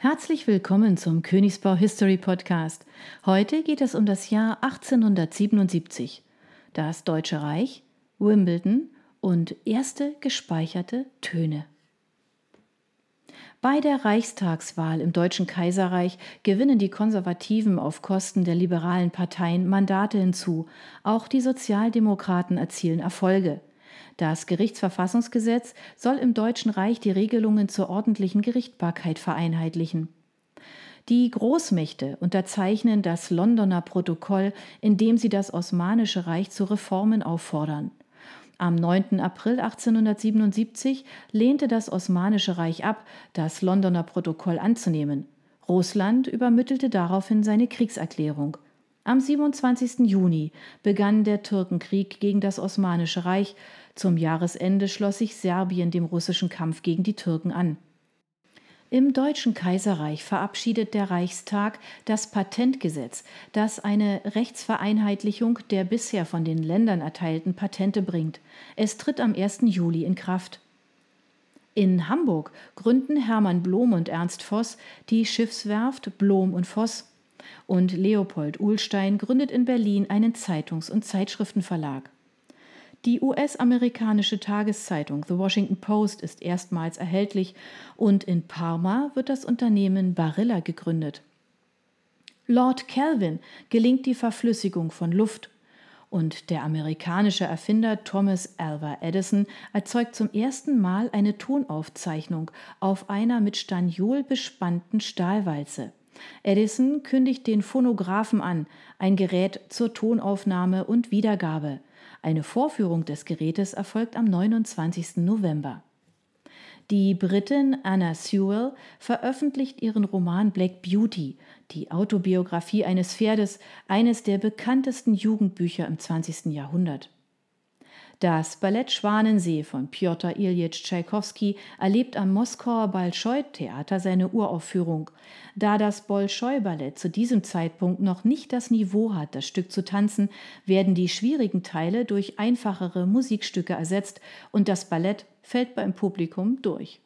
Herzlich willkommen zum Königsbau History Podcast. Heute geht es um das Jahr 1877, das Deutsche Reich, Wimbledon und erste gespeicherte Töne. Bei der Reichstagswahl im Deutschen Kaiserreich gewinnen die Konservativen auf Kosten der liberalen Parteien Mandate hinzu. Auch die Sozialdemokraten erzielen Erfolge. Das Gerichtsverfassungsgesetz soll im Deutschen Reich die Regelungen zur ordentlichen Gerichtbarkeit vereinheitlichen. Die Großmächte unterzeichnen das Londoner Protokoll, in dem sie das Osmanische Reich zu Reformen auffordern. Am 9. April 1877 lehnte das Osmanische Reich ab, das Londoner Protokoll anzunehmen. Russland übermittelte daraufhin seine Kriegserklärung. Am 27. Juni begann der Türkenkrieg gegen das Osmanische Reich. Zum Jahresende schloss sich Serbien dem russischen Kampf gegen die Türken an. Im Deutschen Kaiserreich verabschiedet der Reichstag das Patentgesetz, das eine Rechtsvereinheitlichung der bisher von den Ländern erteilten Patente bringt. Es tritt am 1. Juli in Kraft. In Hamburg gründen Hermann Blom und Ernst Voss die Schiffswerft Blom und Voss und Leopold Uhlstein gründet in Berlin einen Zeitungs- und Zeitschriftenverlag. Die US-amerikanische Tageszeitung The Washington Post ist erstmals erhältlich und in Parma wird das Unternehmen Barilla gegründet. Lord Kelvin gelingt die Verflüssigung von Luft und der amerikanische Erfinder Thomas Alva Edison erzeugt zum ersten Mal eine Tonaufzeichnung auf einer mit Staniol bespannten Stahlwalze. Edison kündigt den Phonographen an, ein Gerät zur Tonaufnahme und Wiedergabe. Eine Vorführung des Gerätes erfolgt am 29. November. Die Britin Anna Sewell veröffentlicht ihren Roman Black Beauty, die Autobiografie eines Pferdes, eines der bekanntesten Jugendbücher im 20. Jahrhundert. Das Ballett Schwanensee von Pjotr Iljitsch Tschaikowski erlebt am Moskauer Bolschoi-Theater seine Uraufführung. Da das Bolschoi-Ballett zu diesem Zeitpunkt noch nicht das Niveau hat, das Stück zu tanzen, werden die schwierigen Teile durch einfachere Musikstücke ersetzt und das Ballett fällt beim Publikum durch.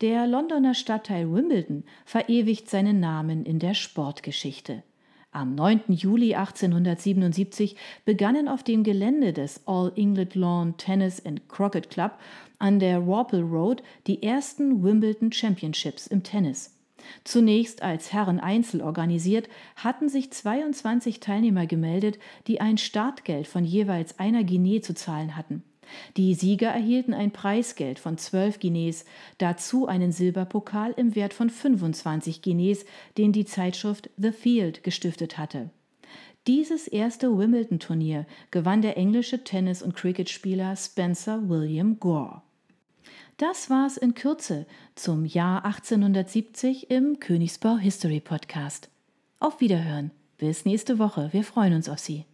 Der Londoner Stadtteil Wimbledon verewigt seinen Namen in der Sportgeschichte. Am 9. Juli 1877 begannen auf dem Gelände des All England Lawn Tennis and Croquet Club an der Warple Road die ersten Wimbledon Championships im Tennis. Zunächst als Herren-Einzel organisiert, hatten sich 22 Teilnehmer gemeldet, die ein Startgeld von jeweils einer Guinea zu zahlen hatten. Die Sieger erhielten ein Preisgeld von 12 Guineas, dazu einen Silberpokal im Wert von 25 Guineas, den die Zeitschrift The Field gestiftet hatte. Dieses erste Wimbledon-Turnier gewann der englische Tennis- und Cricketspieler Spencer William Gore. Das war's in Kürze zum Jahr 1870 im Königsbau History Podcast. Auf Wiederhören. Bis nächste Woche. Wir freuen uns auf Sie.